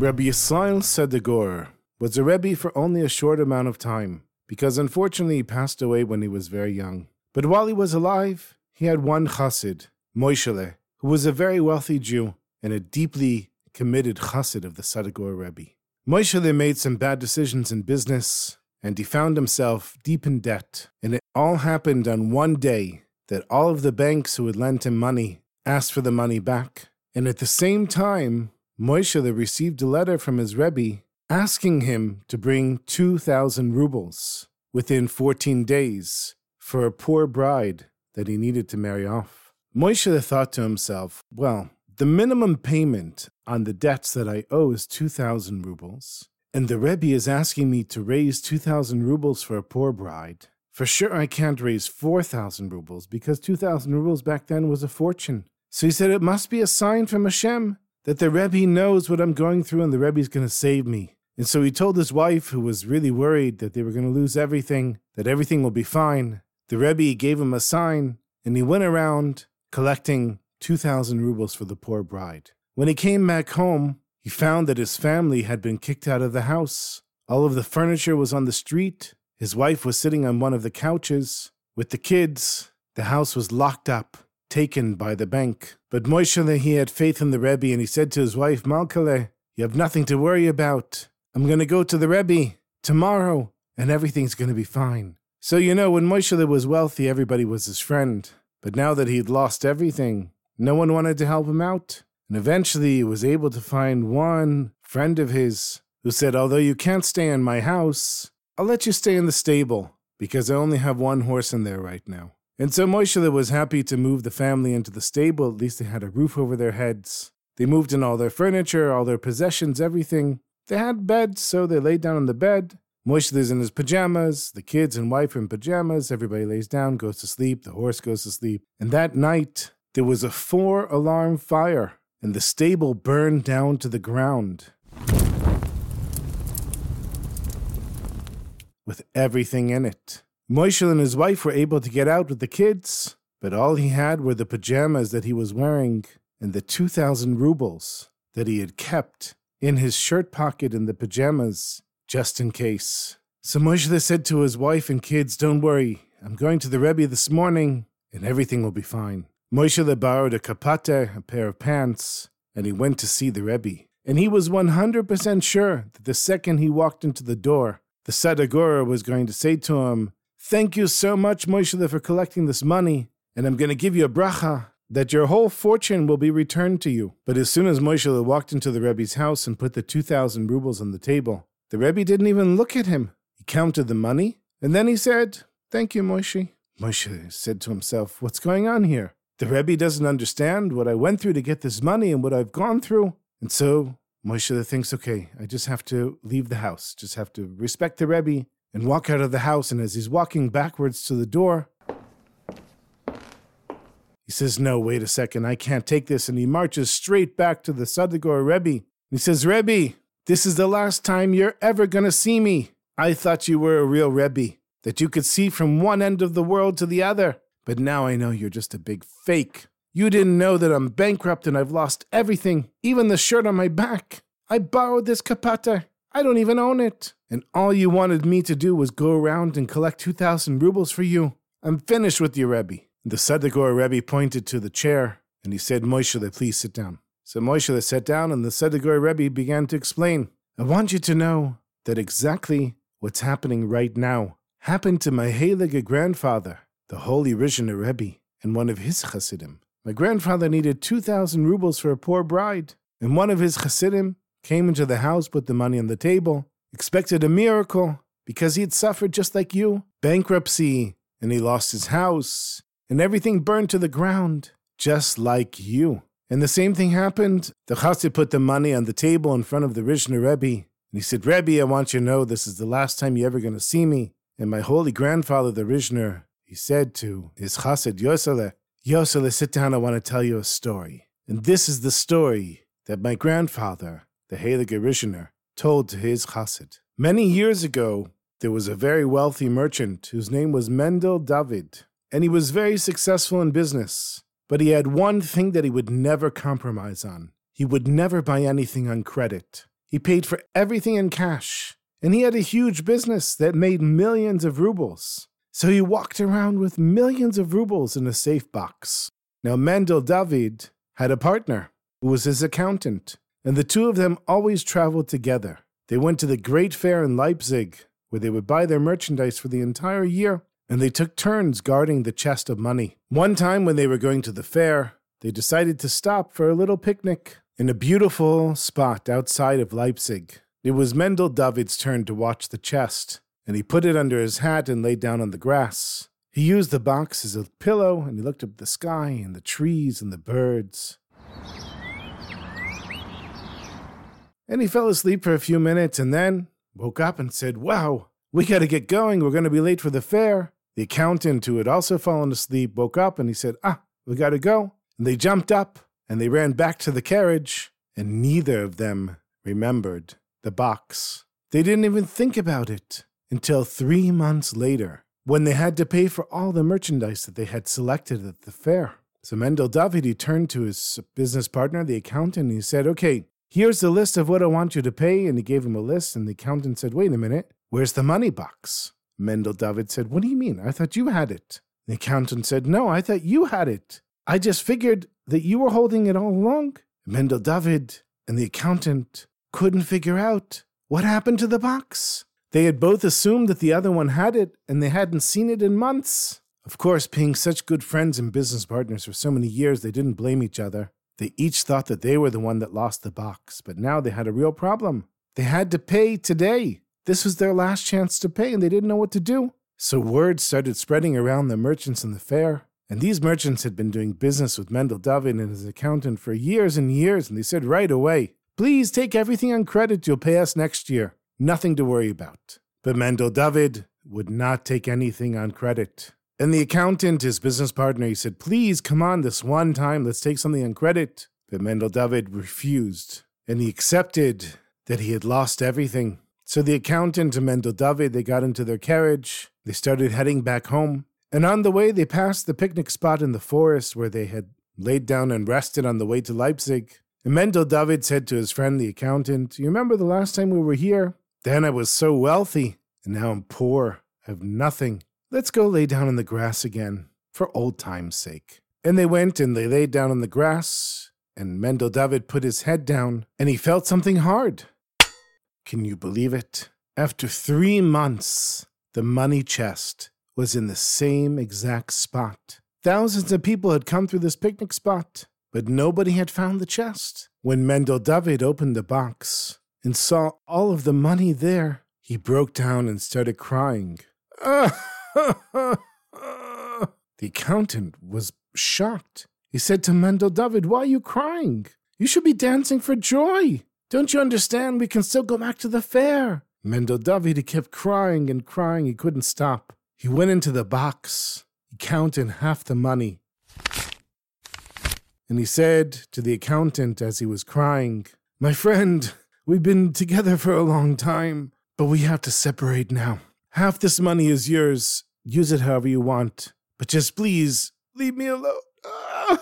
Rabbi Yisrael Sedegor was a Rebbe for only a short amount of time, because unfortunately he passed away when he was very young. But while he was alive, he had one chassid, Moishele, who was a very wealthy Jew and a deeply committed chassid of the Sedegor Rebbe. Moishele made some bad decisions in business, and he found himself deep in debt. And it all happened on one day that all of the banks who had lent him money asked for the money back. And at the same time, Moishele received a letter from his Rebbe asking him to bring 2,000 rubles within 14 days for a poor bride that he needed to marry off. Moishele thought to himself, well, the minimum payment on the debts that I owe is 2,000 rubles, and the Rebbe is asking me to raise 2,000 rubles for a poor bride. For sure, I can't raise 4,000 rubles because 2,000 rubles back then was a fortune. So he said, It must be a sign from Hashem that the Rebbe knows what I'm going through and the Rebbe's going to save me. And so he told his wife, who was really worried that they were going to lose everything, that everything will be fine. The Rebbe gave him a sign, and he went around collecting 2,000 rubles for the poor bride. When he came back home, he found that his family had been kicked out of the house. All of the furniture was on the street. His wife was sitting on one of the couches. With the kids, the house was locked up, taken by the bank. But Moishele, he had faith in the Rebbe, and he said to his wife, Malkale, you have nothing to worry about. I'm going to go to the Rebbe tomorrow, and everything's going to be fine. So, you know, when Moishele was wealthy, everybody was his friend. But now that he'd lost everything, no one wanted to help him out. And eventually he was able to find one friend of his who said, Although you can't stay in my house, I'll let you stay in the stable because I only have one horse in there right now. And so Moishele was happy to move the family into the stable. At least they had a roof over their heads. They moved in all their furniture, all their possessions, everything. They had beds, so they laid down on the bed. Moishele's in his pajamas. The kids and wife are in pajamas. Everybody lays down, goes to sleep. The horse goes to sleep. And that night, there was a four alarm fire, and the stable burned down to the ground. With everything in it. Moishel and his wife were able to get out with the kids, but all he had were the pajamas that he was wearing and the 2,000 rubles that he had kept in his shirt pocket in the pajamas, just in case. So Moshe said to his wife and kids, Don't worry, I'm going to the Rebbe this morning, and everything will be fine. Moshe borrowed a kapate, a pair of pants, and he went to see the Rebbe. And he was 100% sure that the second he walked into the door, the Sadagora was going to say to him, Thank you so much, Moshe, for collecting this money, and I'm going to give you a bracha that your whole fortune will be returned to you. But as soon as Moshe walked into the Rebbe's house and put the 2,000 rubles on the table, the Rebbe didn't even look at him. He counted the money, and then he said, Thank you, Moshe. Moshe said to himself, What's going on here? The Rebbe doesn't understand what I went through to get this money and what I've gone through. And so Moshe thinks, okay, I just have to leave the house, just have to respect the Rebbe and walk out of the house. And as he's walking backwards to the door, he says, No, wait a second, I can't take this. And he marches straight back to the Sadegor Rebbe. He says, Rebbe, this is the last time you're ever going to see me. I thought you were a real Rebbe, that you could see from one end of the world to the other. But now I know you're just a big fake. You didn't know that I'm bankrupt and I've lost everything, even the shirt on my back. I borrowed this kapata. I don't even own it. And all you wanted me to do was go around and collect 2,000 rubles for you. I'm finished with you, Rebbe. The Sadegor Rebbe pointed to the chair and he said, Moishele, please sit down. So Moishele sat down and the Sadegor Rebbe began to explain, I want you to know that exactly what's happening right now happened to my Heilige grandfather, the holy Rishon Rebbe, and one of his Hasidim. My grandfather needed 2,000 rubles for a poor bride, and one of his Hasidim came into the house, put the money on the table, expected a miracle because he had suffered just like you bankruptcy, and he lost his house, and everything burned to the ground, just like you. And the same thing happened. The chassid put the money on the table in front of the Rishner Rebbe. And he said, Rebbe, I want you to know this is the last time you're ever going to see me. And my holy grandfather, the Rishner, he said to his chassid, Yosele, Yosele, sit down, I want to tell you a story. And this is the story that my grandfather, the Heilige told to his chassid. Many years ago, there was a very wealthy merchant whose name was Mendel David, and he was very successful in business. But he had one thing that he would never compromise on. He would never buy anything on credit. He paid for everything in cash, and he had a huge business that made millions of rubles. So he walked around with millions of rubles in a safe box. Now, Mendel David had a partner who was his accountant, and the two of them always traveled together. They went to the great fair in Leipzig, where they would buy their merchandise for the entire year, and they took turns guarding the chest of money. One time, when they were going to the fair, they decided to stop for a little picnic in a beautiful spot outside of Leipzig. It was Mendel David's turn to watch the chest, and he put it under his hat and lay down on the grass. He used the box as a pillow, and he looked up at the sky and the trees and the birds. And he fell asleep for a few minutes and then woke up and said, Wow, we got to get going. We're going to be late for the fair. The accountant, who had also fallen asleep, woke up and he said, Ah, we got to go. And they jumped up and they ran back to the carriage, and neither of them remembered the box. They didn't even think about it until three months later, when they had to pay for all the merchandise that they had selected at the fair. So Mendel David, he turned to his business partner, the accountant, and he said, Okay, here's the list of what I want you to pay. And he gave him a list, and the accountant said, Wait a minute, where's the money box? Mendel David said, What do you mean? I thought you had it. The accountant said, No, I thought you had it. I just figured that you were holding it all along. Mendel David and the accountant couldn't figure out what happened to the box. They had both assumed that the other one had it, and they hadn't seen it in months. Of course, being such good friends and business partners for so many years, they didn't blame each other. They each thought that they were the one that lost the box, but now they had a real problem. They had to pay today. This was their last chance to pay, and they didn't know what to do. So word started spreading around the merchants in the fair. And these merchants had been doing business with Mendel David and his accountant for years and years, and they said right away, Please take everything on credit, you'll pay us next year. Nothing to worry about. But Mendel David would not take anything on credit. And the accountant, his business partner, he said, Please come on this one time, let's take something on credit. But Mendel David refused, and he accepted that he had lost everything. So the accountant and Mendel David, they got into their carriage, they started heading back home. And on the way, they passed the picnic spot in the forest where they had laid down and rested on the way to Leipzig. And Mendel David said to his friend, the accountant, You remember the last time we were here? Then I was so wealthy, and now I'm poor. I have nothing. Let's go lay down in the grass again, for old time's sake. And they went and they laid down in the grass, and Mendel David put his head down, and he felt something hard. Can you believe it? After three months, the money chest was in the same exact spot. Thousands of people had come through this picnic spot, but nobody had found the chest. When Mendel David opened the box and saw all of the money there, he broke down and started crying. Ah, the accountant was shocked. He said to Mendel David, Why are you crying? You should be dancing for joy. Don't you understand? We can still go back to the fair. Mendel David he kept crying and crying. He couldn't stop. He went into the box. He counted half the money. And he said to the accountant as he was crying, My friend, we've been together for a long time, but we have to separate now. Half this money is yours. Use it however you want. But just please, leave me alone.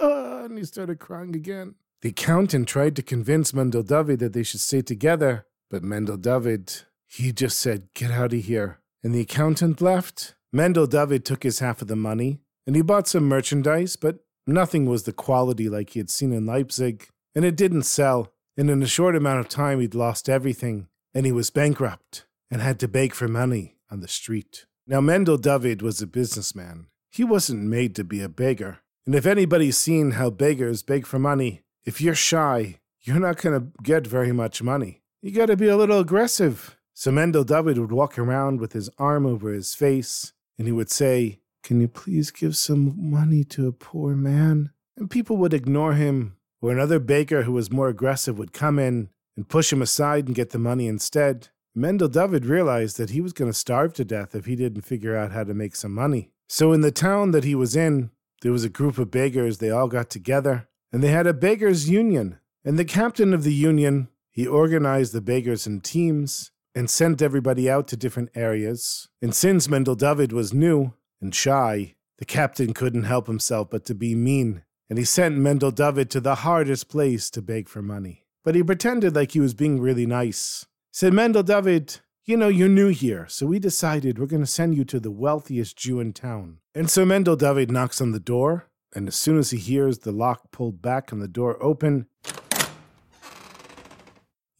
and he started crying again. The accountant tried to convince Mendel David that they should stay together, but Mendel David, he just said, Get out of here and the accountant left. Mendel David took his half of the money, and he bought some merchandise, but nothing was the quality like he had seen in Leipzig, and it didn't sell. And in a short amount of time, he'd lost everything, and he was bankrupt and had to beg for money on the street. Now, Mendel David was a businessman. He wasn't made to be a beggar. And if anybody's seen how beggars beg for money, if you're shy, you're not going to get very much money. You got to be a little aggressive. So Mendel David would walk around with his arm over his face, and he would say, Can you please give some money to a poor man? and people would ignore him, or another baker who was more aggressive would come in and push him aside and get the money instead. Mendel David realized that he was going to starve to death if he didn't figure out how to make some money. So, in the town that he was in, there was a group of beggars. They all got together and they had a beggars' union. And the captain of the union, he organized the beggars in teams and sent everybody out to different areas. And since Mendel David was new and shy, the captain couldn't help himself but to be mean. And he sent Mendel David to the hardest place to beg for money. But he pretended like he was being really nice. Said, Mendel David, you know, you're new here, so we decided we're going to send you to the wealthiest Jew in town. And so Mendel David knocks on the door, and as soon as he hears the lock pulled back and the door open, he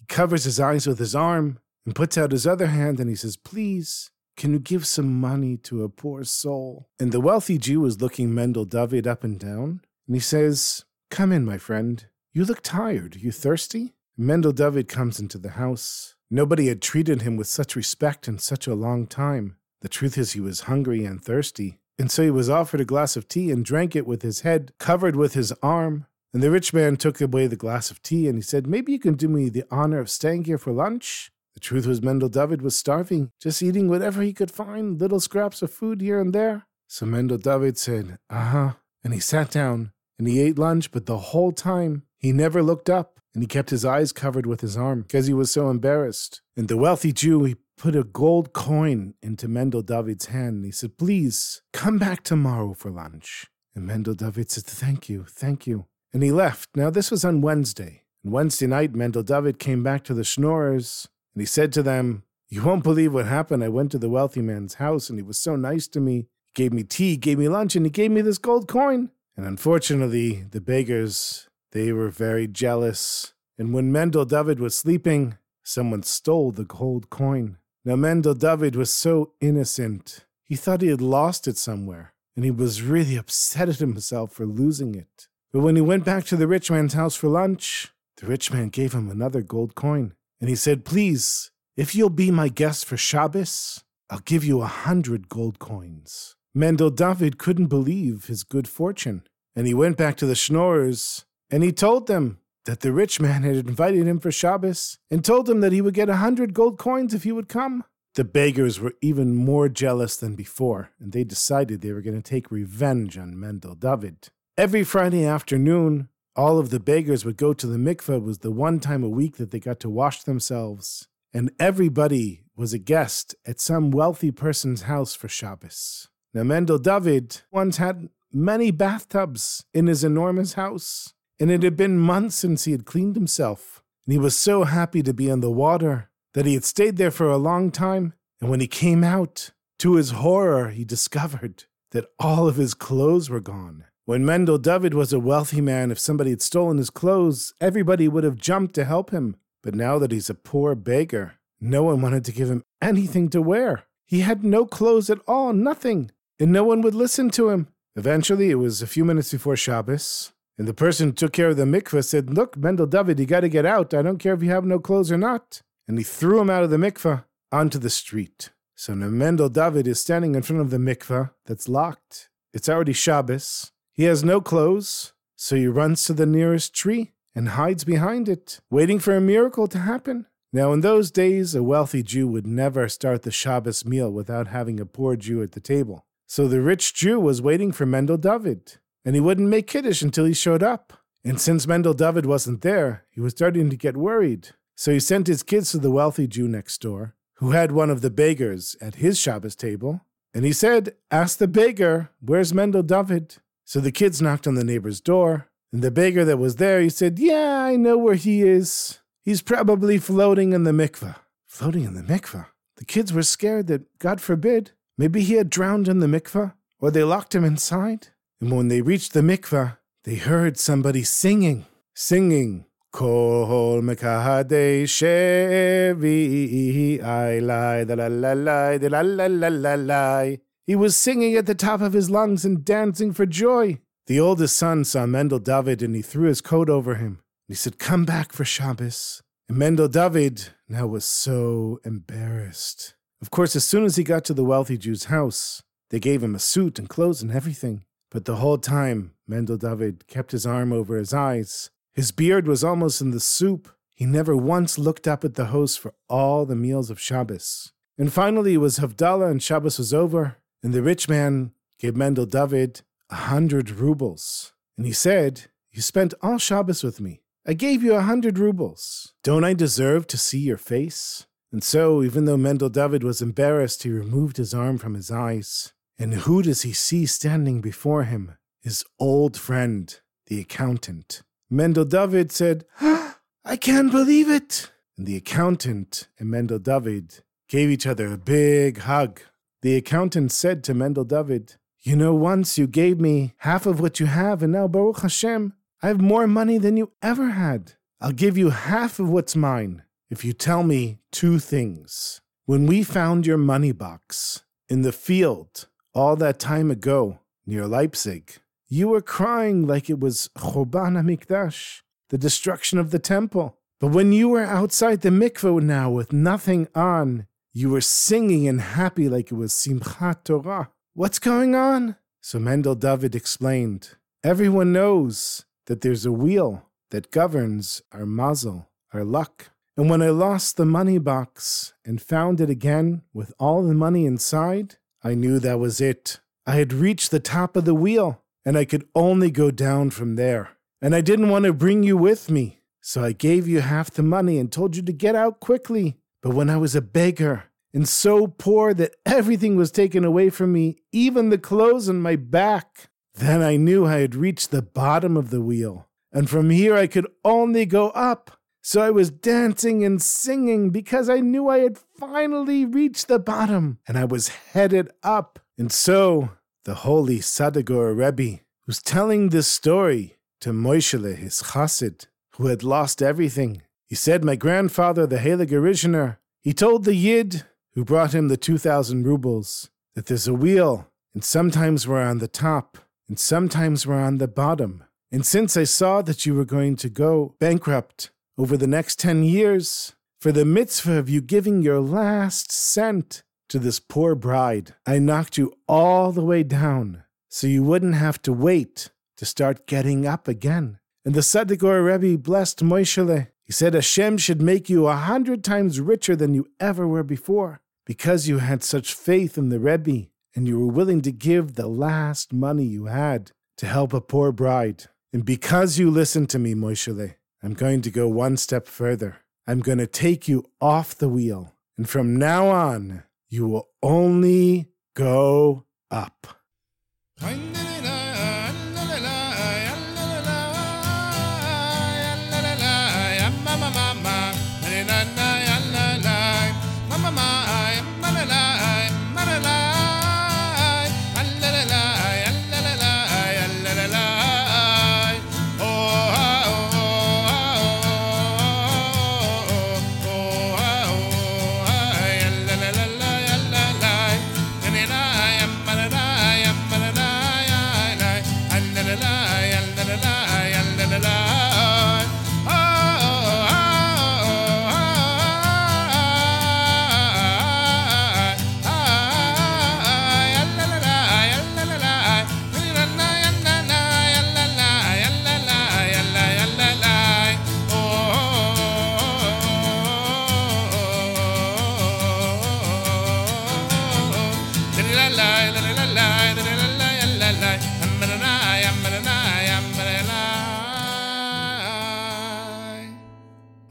covers his eyes with his arm and puts out his other hand and he says, Please, can you give some money to a poor soul? And the wealthy Jew is looking Mendel David up and down, and he says, Come in, my friend. You look tired. You thirsty? Mendel David comes into the house. Nobody had treated him with such respect in such a long time. The truth is, he was hungry and thirsty, and so he was offered a glass of tea and drank it with his head covered with his arm. And the rich man took away the glass of tea and he said, Maybe you can do me the honor of staying here for lunch? The truth was, Mendel David was starving, just eating whatever he could find, little scraps of food here and there. So Mendel David said, Uh huh. And he sat down and he ate lunch, but the whole time he never looked up and he kept his eyes covered with his arm because he was so embarrassed. And the wealthy Jew, he put a gold coin into Mendel David's hand and he said, Please come back tomorrow for lunch. And Mendel David said, Thank you, thank you. And he left. Now, this was on Wednesday. And Wednesday night, Mendel David came back to the Schnorrers and he said to them, You won't believe what happened. I went to the wealthy man's house and he was so nice to me. He gave me tea, gave me lunch, and he gave me this gold coin. And unfortunately, the beggars, they were very jealous. And when Mendel David was sleeping, someone stole the gold coin. Now, Mendel David was so innocent. He thought he had lost it somewhere, and he was really upset at himself for losing it. But when he went back to the rich man's house for lunch, the rich man gave him another gold coin. And he said, Please, if you'll be my guest for Shabbos, I'll give you a hundred gold coins. Mendel David couldn't believe his good fortune. And he went back to the Schnorrers, and he told them that the rich man had invited him for Shabbos and told him that he would get a hundred gold coins if he would come. The beggars were even more jealous than before, and they decided they were going to take revenge on Mendel David. Every Friday afternoon, all of the beggars would go to the mikveh. It was the one time a week that they got to wash themselves. And everybody was a guest at some wealthy person's house for Shabbos. Now, Mendel David once had many bathtubs in his enormous house and it had been months since he had cleaned himself, and he was so happy to be in the water that he had stayed there for a long time, and when he came out, to his horror, he discovered that all of his clothes were gone. When Mendel David was a wealthy man, if somebody had stolen his clothes, everybody would have jumped to help him. But now that he's a poor beggar, no one wanted to give him anything to wear. He had no clothes at all, nothing, and no one would listen to him. Eventually, it was a few minutes before Shabbos, and the person who took care of the mikveh said, Look, Mendel David, you got to get out. I don't care if you have no clothes or not. And he threw him out of the mikveh onto the street. So now Mendel David is standing in front of the mikveh that's locked. It's already Shabbos. He has no clothes, so he runs to the nearest tree and hides behind it, waiting for a miracle to happen. Now, in those days, a wealthy Jew would never start the Shabbos meal without having a poor Jew at the table. So the rich Jew was waiting for Mendel David and he wouldn't make Kiddush until he showed up. And since Mendel David wasn't there, he was starting to get worried. So he sent his kids to the wealthy Jew next door, who had one of the beggars at his Shabbos table, and he said, Ask the beggar, where's Mendel David? So the kids knocked on the neighbor's door, and the beggar that was there, he said, Yeah, I know where he is. He's probably floating in the mikveh. Floating in the mikveh? The kids were scared that, God forbid, maybe he had drowned in the mikveh, or they locked him inside. And when they reached the mikveh, they heard somebody singing, singing, Kol mekadesh shevi I lie, da la la la, da la la la la la. He was singing at the top of his lungs and dancing for joy. The oldest son saw Mendel David and he threw his coat over him. He said, Come back for Shabbos. And Mendel David now was so embarrassed. Of course, as soon as he got to the wealthy Jew's house, they gave him a suit and clothes and everything. But the whole time, Mendel David kept his arm over his eyes. His beard was almost in the soup. He never once looked up at the host for all the meals of Shabbos. And finally, it was Havdalah and Shabbos was over, and the rich man gave Mendel David a hundred rubles. And he said, You spent all Shabbos with me. I gave you a hundred rubles. Don't I deserve to see your face? And so, even though Mendel David was embarrassed, he removed his arm from his eyes. And who does he see standing before him? His old friend, the accountant. Mendel David said, I can't believe it. And the accountant and Mendel David gave each other a big hug. The accountant said to Mendel David, You know, once you gave me half of what you have, and now, Baruch Hashem, I have more money than you ever had. I'll give you half of what's mine if you tell me two things. When we found your money box in the field all that time ago near Leipzig, you were crying like it was Churban HaMikdash, the destruction of the temple. But when you were outside the mikveh now with nothing on, you were singing and happy like it was Simchat Torah. What's going on? So Mendel David explained. Everyone knows that there's a wheel that governs our mazel, our luck. And when I lost the money box and found it again with all the money inside, I knew that was it. I had reached the top of the wheel, and I could only go down from there. And I didn't want to bring you with me, so I gave you half the money and told you to get out quickly. But when I was a beggar and so poor that everything was taken away from me, even the clothes on my back, then I knew I had reached the bottom of the wheel, and from here I could only go up. So I was dancing and singing because I knew I had finally reached the bottom, and I was headed up. And so the holy Sadagor Rebbe, who's telling this story to Moishele, his chassid, who had lost everything, he said, My grandfather, the Heilige Rishner, he told the Yid who brought him the 2,000 rubles that there's a wheel, and sometimes we're on the top, and sometimes we're on the bottom. And since I saw that you were going to go bankrupt over the next 10 years, for the mitzvah of you giving your last cent to this poor bride, I knocked you all the way down so you wouldn't have to wait to start getting up again. And the Sadegor Rebbe blessed Moishele. He said Hashem should make you a hundred times richer than you ever were before because you had such faith in the Rebbe and you were willing to give the last money you had to help a poor bride. And because you listened to me, Moishele, I'm going to go one step further. I'm going to take you off the wheel. And from now on, you will only go up.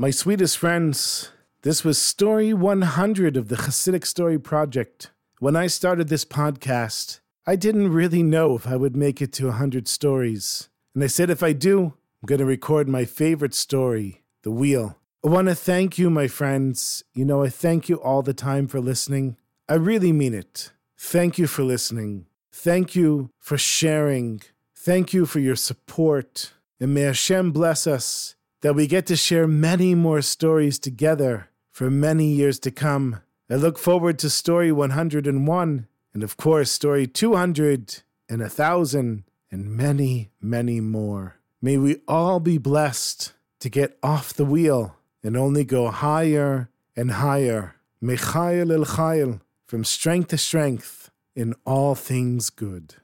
My sweetest friends, this was story 100 of the Hasidic Story Project. When I started this podcast, I didn't really know if I would make it to 100 stories. And I said, if I do, I'm going to record my favorite story, The Wheel. I want to thank you, my friends. You know, I thank you all the time for listening. I really mean it. Thank you for listening. Thank you for sharing. Thank you for your support. And may Hashem bless us that we get to share many more stories together for many years to come. I look forward to story 101, and of course, story 200 and 1,000, and many, many more. May we all be blessed to get off the wheel and only go higher and higher. Mechayel el chayel, from strength to strength in all things good.